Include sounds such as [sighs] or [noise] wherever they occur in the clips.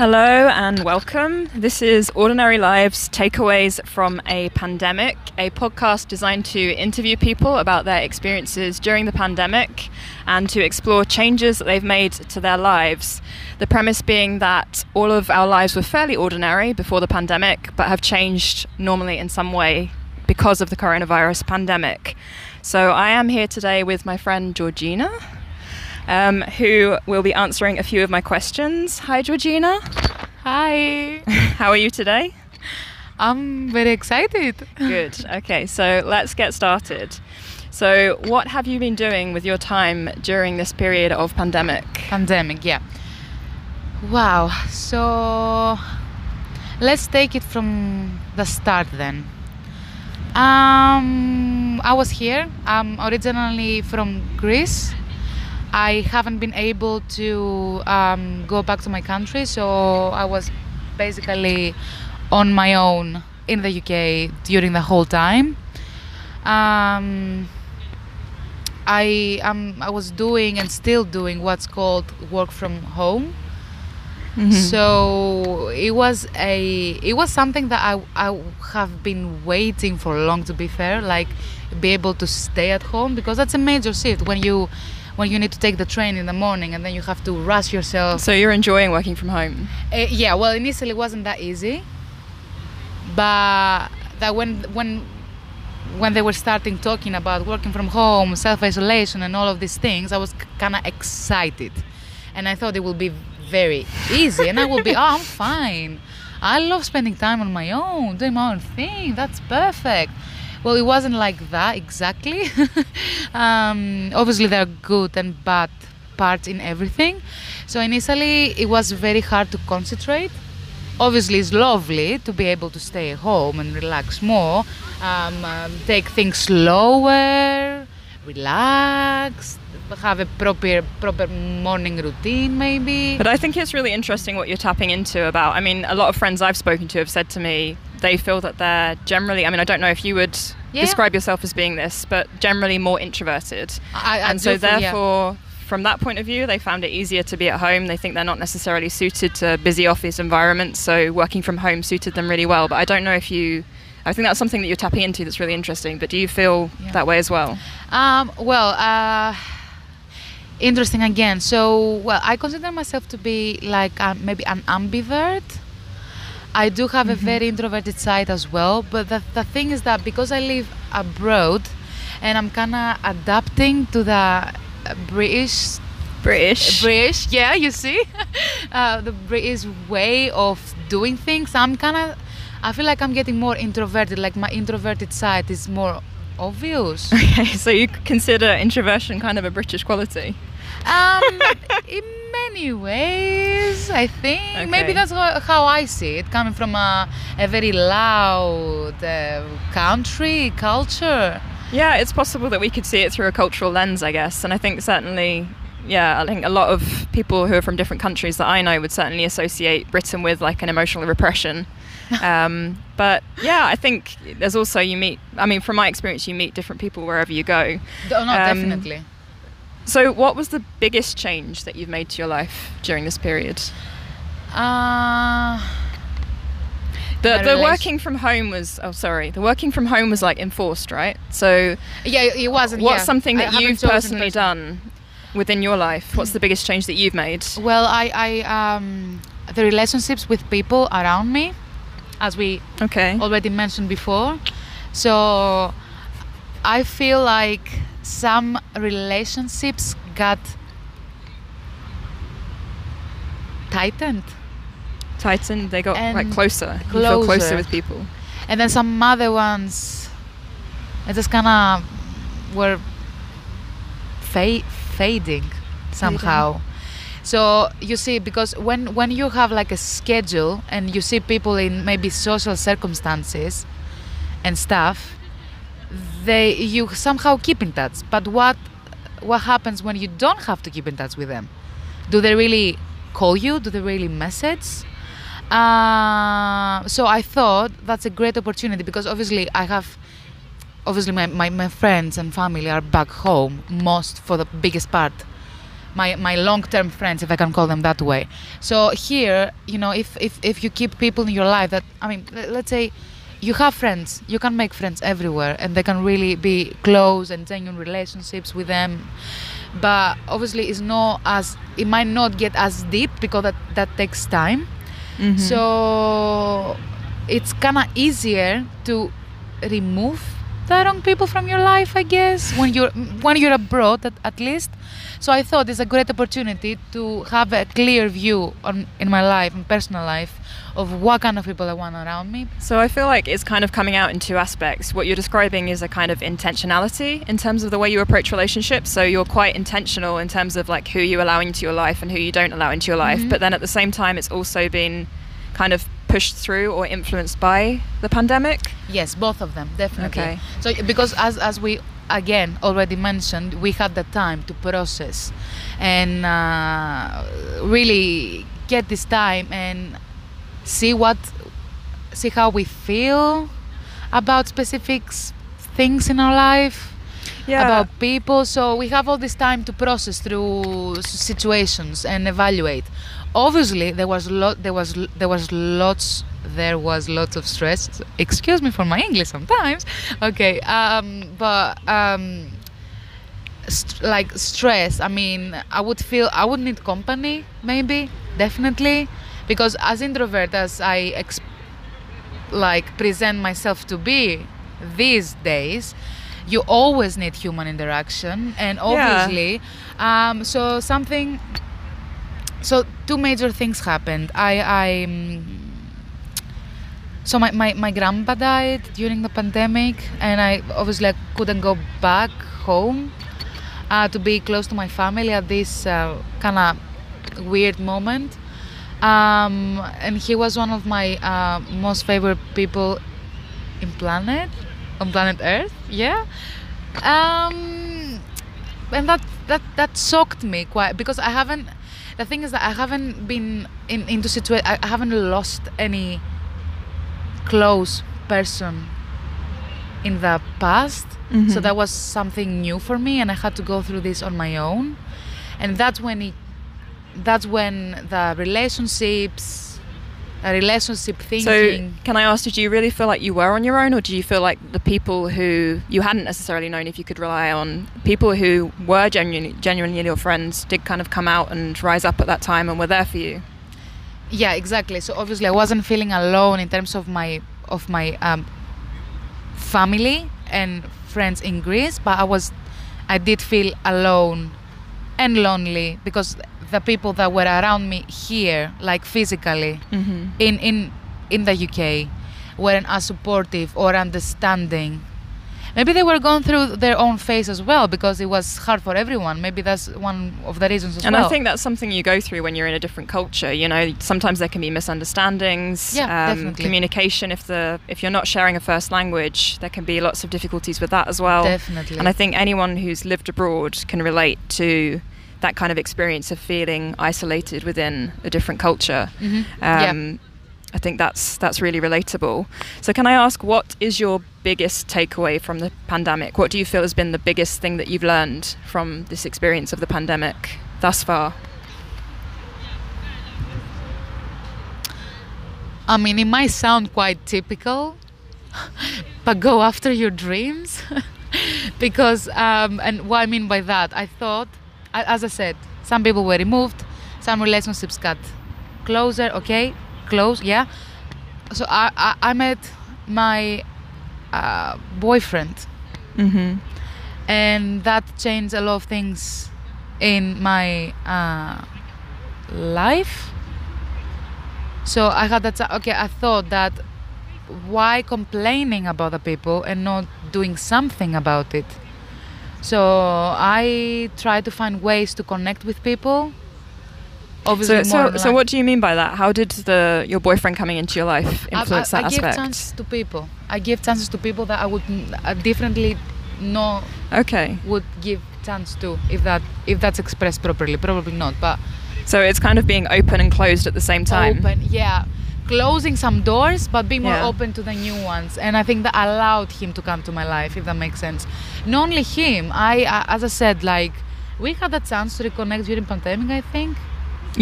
Hello and welcome. This is Ordinary Lives Takeaways from a Pandemic, a podcast designed to interview people about their experiences during the pandemic and to explore changes that they've made to their lives. The premise being that all of our lives were fairly ordinary before the pandemic, but have changed normally in some way because of the coronavirus pandemic. So I am here today with my friend Georgina um, who will be answering a few of my questions. Hi, Georgina. Hi. [laughs] How are you today? I'm very excited. Good. [laughs] Okay, so let's get started. So, what have you been doing with your time during this period of pandemic? Pandemic, yeah. Wow. So, let's take it from the start then. Um, I was here. I'm originally from Greece I haven't been able to um, go back to my country, so I was basically on my own in the UK during the whole time. Um, I um, I was doing and still doing what's called work from home. Mm-hmm. So it was a it was something that I I have been waiting for long to be fair, like be able to stay at home because that's a major shift when you when you need to take the train in the morning and then you have to rush yourself. So you're enjoying working from home? Uh, yeah, well, initially it wasn't that easy, but that when when when they were starting talking about working from home, self isolation, and all of these things, I was kind of excited, and I thought it would be very easy, and I will be, [laughs] oh, I'm fine. I love spending time on my own, doing my own thing. That's perfect. Well, it wasn't like that exactly. [laughs] um, obviously, there are good and bad parts in everything. So initially, it was very hard to concentrate. Obviously, it's lovely to be able to stay at home and relax more, um, um, take things slower, relax, have a proper proper morning routine maybe but i think it's really interesting what you're tapping into about i mean a lot of friends i've spoken to have said to me they feel that they're generally i mean i don't know if you would yeah. describe yourself as being this but generally more introverted I, I and so therefore yeah. from that point of view they found it easier to be at home they think they're not necessarily suited to busy office environments so working from home suited them really well but i don't know if you I think that's something that you're tapping into that's really interesting. But do you feel yeah. that way as well? Um, well, uh, interesting again. So, well, I consider myself to be like maybe an ambivert. I do have mm-hmm. a very introverted side as well, but the, the thing is that because I live abroad and I'm kind of adapting to the British British. British, yeah, you see, [laughs] uh, the British way of doing things. I'm kind of, I feel like I'm getting more introverted. Like my introverted side is more obvious. [laughs] Okay, so you consider introversion kind of a British quality? Um, [laughs] in many ways, I think. Okay. Maybe that's how, how, I see it, coming from a, a very loud uh, country culture. Yeah, it's possible that we could see it through a cultural lens, I guess. And I think certainly, yeah, I think a lot of people who are from different countries that I know would certainly associate Britain with like an emotional repression. [laughs] Um, but yeah, I think there's also you meet. I mean, from my experience, you meet different people wherever you go. Oh, no, um, definitely so, what was the biggest change that you've made to your life during this period? Uh, the the working from home was oh sorry the working from home was like enforced right? So yeah it wasn't what's yeah. something that I you've personally done within your life? What's the biggest change that you've made? Well I I um the relationships with people around me as we okay. already mentioned before. So I feel like some relationships got tightened. Tightened. They got and like closer. closer. You feel closer with people. And then some other ones, it just kind of were fa- fading somehow. Fading. So you see, because when when you have like a schedule and you see people in maybe social circumstances and stuff, they you somehow keep in touch. But what what happens when you don't have to keep in touch with them? Do they really call you? Do they really message? Uh, so I thought that's a great opportunity because obviously I have obviously my, my, my friends and family are back home most for the biggest part my my long-term friends if i can call them that way so here you know if if, if you keep people in your life that i mean let's say you have friends. You can make friends everywhere and they can really be close and genuine relationships with them. But obviously it's not as it might not get as deep because that that takes time. Mhm. so it's kind of easier to remove the wrong people from your life, I guess, when you're when you're abroad at, at least. So I thought it's a great opportunity to have a clear view on in my life, in personal life, of what kind of people I want around me. So I feel like it's kind of coming out in two aspects. What you're describing is a kind of intentionality in terms of the way you approach relationships. So you're quite intentional in terms of like who you allow into your life and who you don't allow into your life. Mhm. But then at the same time, it's also been kind of pushed through or influenced by the pandemic. Yes, both of them definitely. Okay. So because as as we again already mentioned, we had the time to process and uh, really get this time and see what see how we feel about specific things in our life about people so we have all this time to process through situations and evaluate obviously there was lot there was there was lots there was lots of stress. Excuse me for my english sometimes. Okay um but um st- like stress i mean i would feel i would need company maybe definitely because as introvert as i ex- like present myself to be these days you always need human interaction and obviously um, so something so two major things happened. I i um, so my, my, my grandpa died during the pandemic and i obviously I couldn't go back home uh, to be close to my family at this uh, kind of weird moment. Um, and he was one of my uh, most favorite people in planet on planet earth yeah. Um, and that that that shocked me quite because i haven't the thing is that i haven't been in into situation I, haven't lost any close person in the past so Mhm. that was something new for me and i had to go through this on my own and that's when it that's when the relationships the relationship So can I ask, did you really feel like you were on your own, or do you feel like the people who you hadn't necessarily known if you could rely on, people who were genuinely, genuinely your friends, did kind of come out and rise up at that time and were there for you? yeah exactly so obviously i wasn't feeling alone in terms of my of my um, family and friends in greece but i was i did feel alone and lonely because the people that were around me here like physically Mm-hmm. in in in the uk weren't as supportive or understanding maybe they were going through their own phase as well because it was hard for everyone maybe that's one of the reasons as And well And I think that's something you go through when you're in a different culture. You know, sometimes there can be misunderstandings, Yeah, um, communication. If the if you're not sharing a first language, there can be lots of difficulties with that as well. definitely And I think anyone who's lived abroad can relate to that kind of experience of feeling isolated within a different culture. Mhm. Um, yeah I think that's that's really relatable. So, can I ask, what is your biggest takeaway from the pandemic? What do you feel has been the biggest thing that you've learned from this experience of the pandemic thus far? I mean, it might sound quite typical, [laughs] but go after your dreams. [laughs] because, um, and what I mean by that, I thought, as I said, some people were removed, some relationships got closer, okay, close, yeah. So I, I, I met my uh, boyfriend, Mm-hmm. and that changed a lot of things in my uh, life. So I had that. Okay, I thought that why complaining about the people and not doing something about it. So I try to find ways to connect with people. Obviously, So, more so, so what do you mean by that? How did the your boyfriend coming into your life influence I, I, that give aspect? I give chances to people. I give chances to people that I would uh, differently no Okay, would give chance to if that if that's expressed properly. Probably not, but so it's kind of being open and closed at the same time. open. Yeah, closing some doors, but being more Yeah. open to the new ones. And I think that allowed him to come to my life, if that makes sense. Not only him, I, I as I said, like we had a chance to reconnect during pandemic. I think.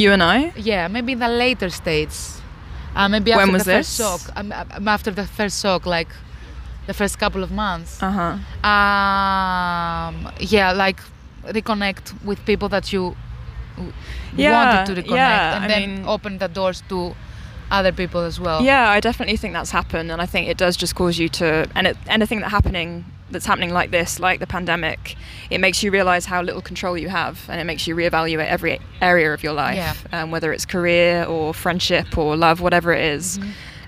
You and I? Yeah, maybe in the later states. Uh, maybe When after was the first this? shock. Um, um, after the first shock, like the first couple of months. Uh huh. Um, yeah, like reconnect with people that you Yeah, wanted to reconnect, yeah, and I then mean- open the doors to other people as well. Yeah, I definitely think that's happened, and I think it does just cause you to, and it, anything that happening that's happening like this, like the pandemic, it makes you realize how little control you have, and it makes you reevaluate every area of your life, Yeah. um, whether it's career or friendship or love, whatever it is.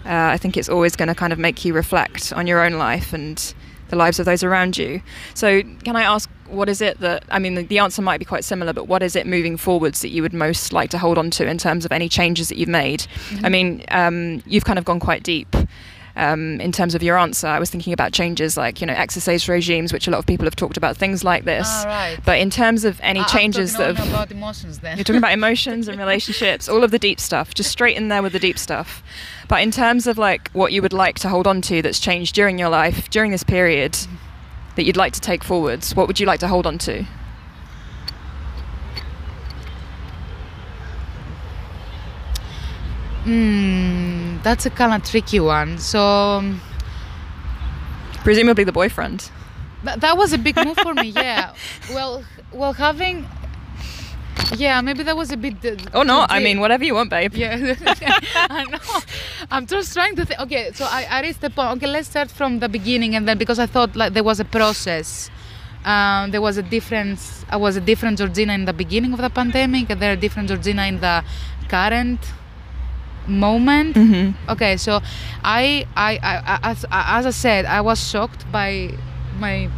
Uh, I think it's always going to kind of make you reflect on your own life and the lives of those around you. So, can I ask, what is it that, I mean, the, the answer might be quite similar, but what is it moving forwards that you would most like to hold on to in terms of any changes that you've made? I mean, um, you've kind of gone quite deep. Um, in terms of your answer, I was thinking about changes like you know exercise regimes, which a lot of people have talked about, things like this. Ah, right. But in terms of any I- changes talking that have about emotions then. you're talking about [laughs] emotions and relationships, all of the deep stuff, just straight in there with the deep stuff. But in terms of like what you would like to hold on to that's changed during your life, during this period, that you'd like to take forwards, what would you like to hold on to? Mm, that's a kind of tricky one. So um, Presumably the boyfriend. th- that was a big move for me. Yeah. [laughs] Well, well, having. Yeah, maybe that was a bit. too not. I mean, whatever you want, babe. Yeah, [laughs] I know. I'm just trying to think. Okay, so I, I reached the point. Okay, let's start from the beginning, and then because I thought like there was a process. Um, there was a difference. I was a different Georgina in the beginning of the pandemic, and there are different Georgina in the current moment. hmm Okay, so I, I, I, as, as I said, I was shocked by my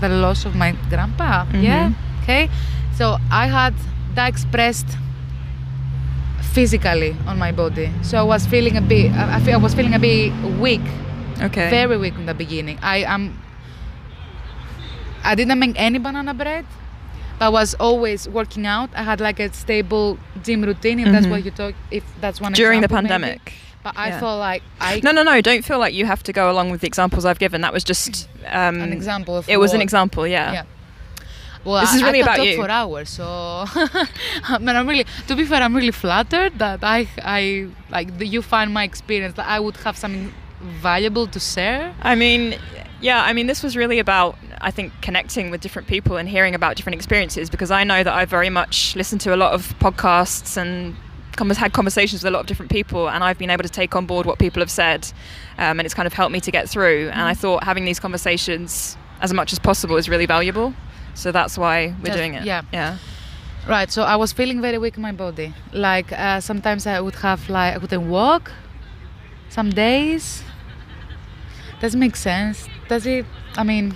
the loss of my grandpa. Yeah. Mhm. Okay. So I had that expressed physically on my body. So I was feeling a bit. I, I feel I was feeling a bit weak, Okay. very weak in the beginning. I am. I didn't make any banana bread. But I was always working out. I had like a stable gym routine, if that's Mhm. what you talk. If that's one During the example, maybe. pandemic. But I Yeah. felt like I No, no, no. Don't feel like you have to go along with the examples I've given. That was just um, an example of It was an example, yeah. Yeah. Well, This I, is really I about you. for hours. So, [laughs] I mean, I'm really. To be fair, I'm really flattered that I, I like that you find my experience that I would have something valuable to share. I mean, yeah, I mean, this was really about, I think, connecting with different people and hearing about different experiences because I know that I very much listened to a lot of podcasts and had conversations with a lot of different people, and I've been able to take on board what people have said, um, and it's kind of helped me to get through. And I thought having these conversations as much as possible is really valuable. So that's why we're Just- doing it. yeah. Yeah. Right. So I was feeling very weak in my body. Like uh, sometimes I would have like I couldn't walk. Some days. Doesn't make sense? Does it? I mean.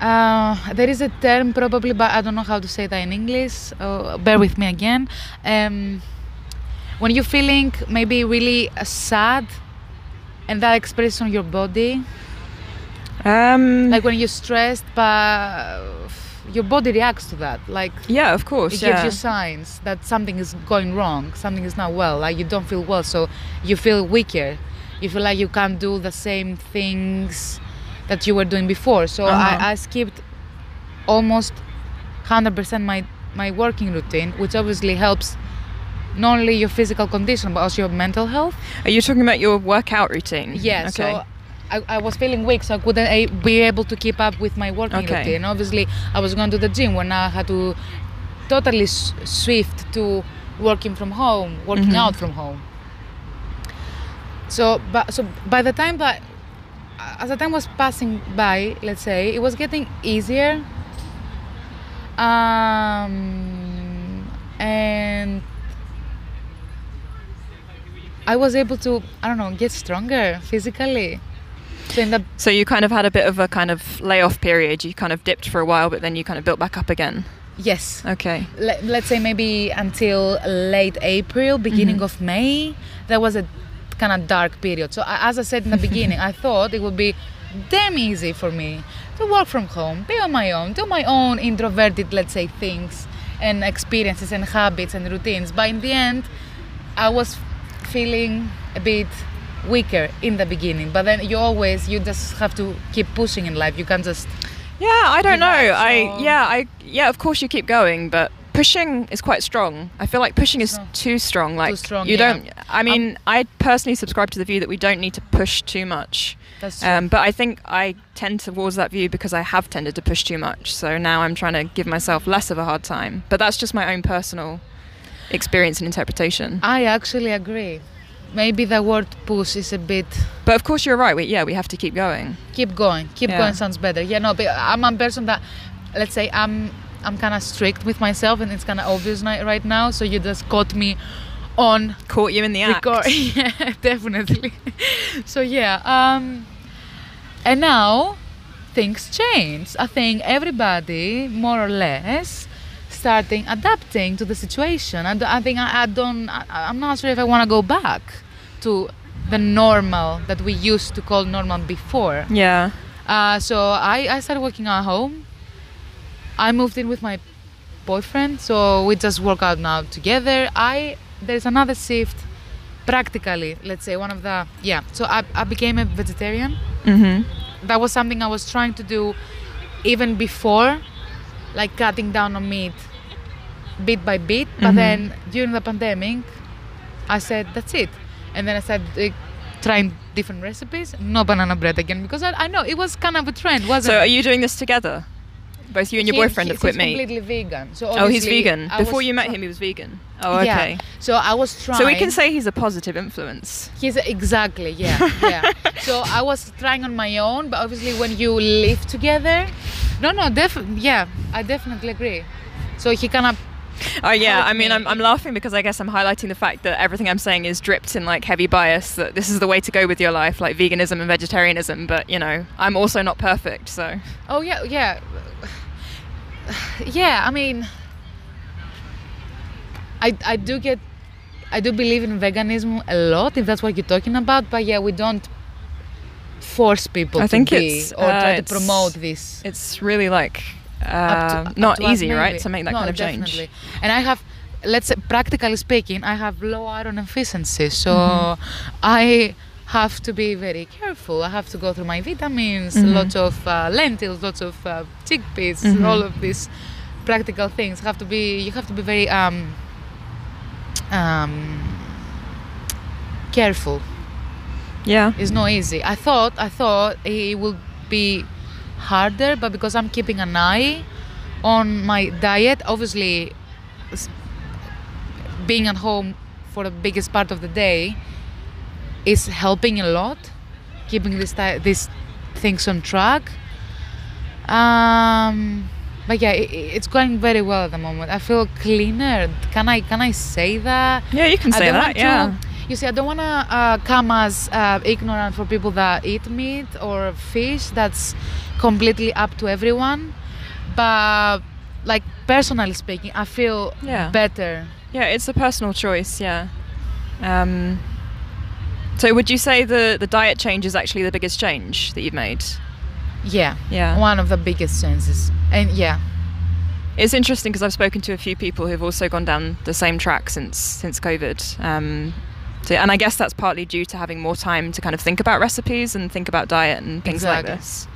Uh, there is a term probably, but I don't know how to say that in English. Uh, bear with me again. Um, when you're feeling maybe really sad, and that expresses on your body, Um, like when you're stressed, but your body reacts to that. Like yeah, of course. it yeah. gives you signs that something is going wrong, something is not well, like you don't feel well, so you feel weaker. You feel like you can't do the same things that you were doing before. So Uh-huh. I, I skipped almost 100% my, my working routine, which obviously helps not only your physical condition but also your mental health. Are you talking about your workout routine? Yeah, Okay. so I, I was feeling weak, so I couldn't a- be able to keep up with my working Okay. routine. Obviously, I was going to the gym when I had to totally s- shift to working from home, working Mhm. out from home. So, but so by the time that as the time was passing by, let's say, it was getting easier. Um, and I was able to, I don't know, get stronger physically. So in the So you kind of had a bit of a kind of layoff period. You kind of dipped for a while, but then you kind of built back up again. yes, Okay. Let, let's say maybe until late April, beginning Mhm. of May, there was a kind of dark period. So as I said in the beginning, I thought it would be damn easy for me to work from home, be on my own, do my own introverted, let's say, things and experiences and habits and routines. But in the end, I was feeling a bit weaker in the beginning. But then you always, you just have to keep pushing in life. You can't just Yeah, I don't know. I yeah, I yeah, of course you keep going, but pushing is quite strong. I feel like pushing is Strong. too strong. Like strong, you yeah. don't I mean, I personally subscribe to the view that we don't need to push too much. That's true. Um, but I think I tend towards that view because I have tended to push too much. So now I'm trying to give myself less of a hard time. But that's just my own personal experience and interpretation. I actually agree. Maybe the word push is a bit But of course you're right. We, yeah, we have to keep going. keep going. Keep Yeah. going sounds better. Yeah, no, but I'm a person that, let's say, I'm I'm kind of strict with myself, and it's kind of obvious right now. So you just caught me on Caught you in the act. record. [laughs] yeah, definitely. so yeah, um, and now things change. I think everybody, more or less, starting adapting to the situation. I, d- I think I, I don't. I, I'm not sure if I want to go back to the normal that we used to call normal before. Yeah. Uh, so I, I started working at home. I moved in with my boyfriend, so we just work out now together. I there's another shift, practically. Let's say one of the yeah. So I, I became a vegetarian. Mhm. That was something I was trying to do even before, like cutting down on meat, bit by bit. But Mhm. then during the pandemic, I said that's it, and then I said. uh, trying different recipes. No banana bread again because I, I know it was kind of a trend, wasn't So it? are you doing this together? Both you and your He- boyfriend he- have quit he's meat. completely vegan. So Oh, he's vegan. I Before was you met him, he was vegan. Oh, Yeah. okay. So I was trying. So we can say he's a positive influence. He's exactly yeah yeah. [laughs] so I was trying on my own, but obviously when you live together, no no definitely yeah I definitely agree. So he kind of Oh yeah, I mean, me. I'm, I'm laughing because I guess I'm highlighting the fact that everything I'm saying is dripped in like heavy bias. That this is the way to go with your life, like veganism and vegetarianism. But you know, I'm also not perfect, so oh yeah yeah [sighs] yeah. I mean, I I do get I do believe in veganism a lot if that's what you're talking about. But yeah, we don't force people I to think it's, or uh, try to promote this. it's really like uh, to- not easy, right, to make that No, kind of change. definitely. And I have, let's say, practically speaking, I have low iron efficiency, so Mm-hmm. I have to be very careful. I have to go through my vitamins, Mhm. lots of uh, lentils, lots of uh, chickpeas, Mhm. all of these practical things. Have to be. You have to be very um, um, careful. Yeah. It's not easy. I thought I thought it would be harder, but because I'm keeping an eye on my diet, obviously being at home for the biggest part of the day is helping a lot, keeping this these things on track. Um, but yeah, it, it's going very well at the moment. I feel cleaner. Can I can I say that? Yeah, you can say that. want Yeah. You see, I don't want to uh, come as uh, ignorant for people that eat meat or fish. That's completely up to everyone. But, like, personally speaking, I feel Yeah. better. Yeah, it's a personal choice. Yeah. Um, so would you say the the diet change is actually the biggest change that you've made? Yeah, Yeah. one of the biggest changes. And yeah, It's interesting because I've spoken to a few people who've also gone down the same track since since COVID. Um, so, and I guess that's partly due to having more time to kind of think about recipes and think about diet and things Exactly. like this.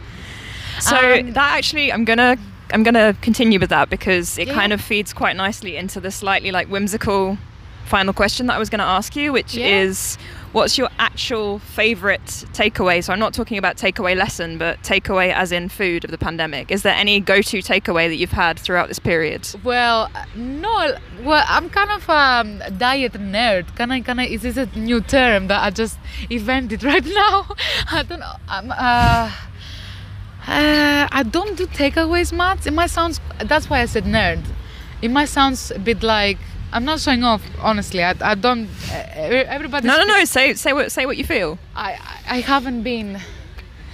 So Um, that actually, I'm gonna I'm gonna continue with that because it Yeah. kind of feeds quite nicely into the slightly like whimsical final question that I was going to ask you, which Yeah. is. What's your actual favorite takeaway? So I'm not talking about takeaway lesson, but takeaway as in food of the pandemic. Is there any go-to takeaway that you've had throughout this period? well, no, well, I'm kind of um, a diet nerd. Can I, can I, is this a new term that I just invented [laughs] right now? [laughs] I don't know. I'm, uh, uh, I don't do takeaways much. It might sound, that's why I said nerd. It might sound a bit like, I'm not showing off, honestly. I, I don't, uh, everybody. No, no, no. Say say what say what you feel. I, I haven't been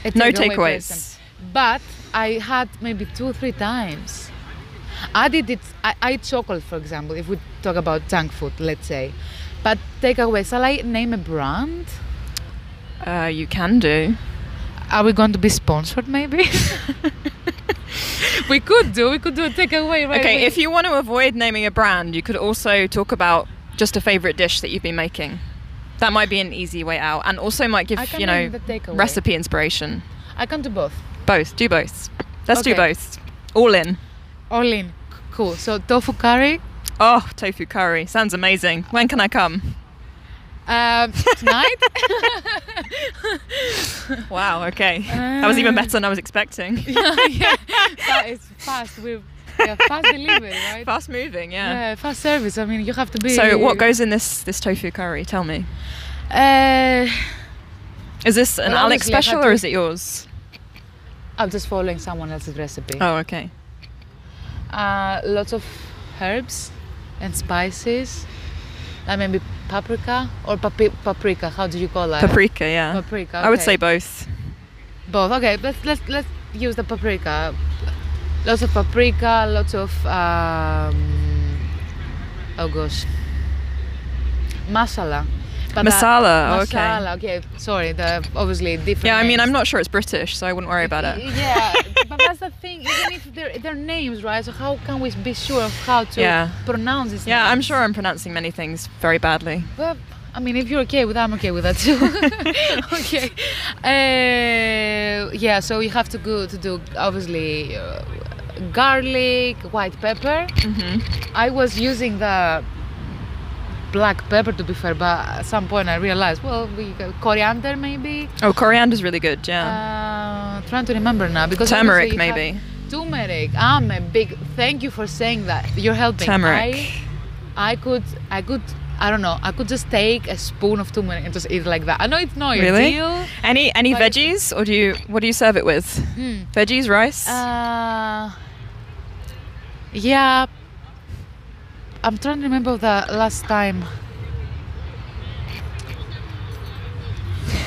a No takeaways. person. but I had maybe two three times. I did it. I, I eat chocolate, for example. If we talk about junk food, let's say, but takeaway. Shall I name a brand? Uh, you can do. Are we going to be sponsored? Maybe. [laughs] [laughs] we could do. We could do a takeaway right Okay, away. if you want to avoid naming a brand, you could also talk about just a favorite dish that you've been making. That might be an easy way out, and also might give you know name the takeaway. recipe inspiration. I can do both. Both. Do both. Let's do both. All in. All in. Cool. So tofu curry. Oh, tofu curry. Sounds amazing. When can I come? Um, tonight. [laughs] Wow, okay. that was even better than I was expecting. [laughs] yeah, yeah. that is fast. With yeah, fast delivery, right? Fast moving, yeah. Yeah, fast service. I mean, you have to be. So, what goes in this this tofu curry? Tell me. Uh, Is this an Well, Alex special or is it yours? I'm just following someone else's recipe. Oh, okay. Uh, lots of herbs and spices. Like maybe paprika or papi- paprika. How do you call that? Paprika, yeah. Paprika. I would say both. both. Okay, let's let's let's use the paprika. Lots of paprika. Lots of um, oh gosh, masala. But that- Masala, okay. Masala. Okay, sorry. The obviously different. Yeah, I mean, I'm not sure it's British, so I wouldn't worry about it. Yeah, [laughs] but that's the thing. Even if they're, they're names, right? So how can we be sure of how to Yeah. pronounce these Yeah, I'm sure I'm pronouncing many things very badly. Well, I mean, if you're okay with that, I'm okay with that too. [laughs] okay. Uh, yeah, so you have to go to do obviously uh, garlic, white pepper. hmm I was using the black pepper to be fair, but at some point I realized, well, we got coriander maybe. Oh, coriander's really good, yeah. Uh, trying to remember now because Turmeric, obviously you have- maybe. Turmeric. I'm a big. Thank you for saying that. You're helping. Turmeric. I, I could. I could. I don't know. I could just take a spoon of turmeric and just eat it like that. I know it's not Really? ideal. Any any veggies, or do you what do you serve it with? Hmm. Veggies, rice. Uh, yeah. I'm trying to remember the last time.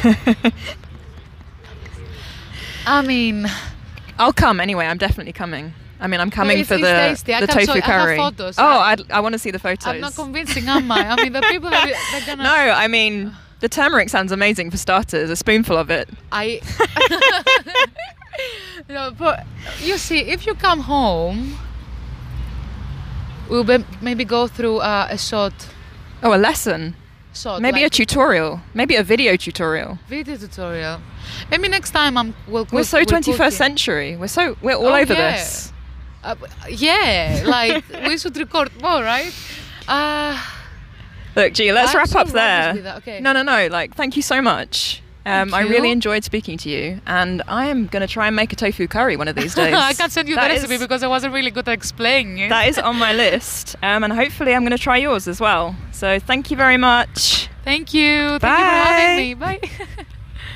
[laughs] I mean, I'll come anyway. I'm definitely coming. I mean, I'm coming for the. I the show tofu have curry. photos. Oh, I- I I want to see the photos. I'm not convincing, am I? I mean, the people that they're gonna. [laughs] No, I mean the turmeric sounds amazing for starters. A spoonful of it. I. [laughs] no, but you see, if you come home, we'll be, maybe go through uh, a short, Oh, a lesson. short. Maybe a tutorial. Maybe a video tutorial. video tutorial. Maybe next time I'm. We'll We're so 21st cook century. We're so we're all Oh, over yeah. this. Uh, yeah, like [laughs] we should record more, right? Uh, Look, G, let's I'm wrap up there. okay. No, no, no. Like, thank you so much. Um, I really enjoyed speaking to you, and I am going to try and make a tofu curry one of these [laughs] days. I can't send you That the is- recipe because I wasn't really good at explaining it. that is on my [laughs] list, um, and hopefully I'm going to try yours as well. So thank you very much. Thank you. Thank you for having me. Bye. [laughs]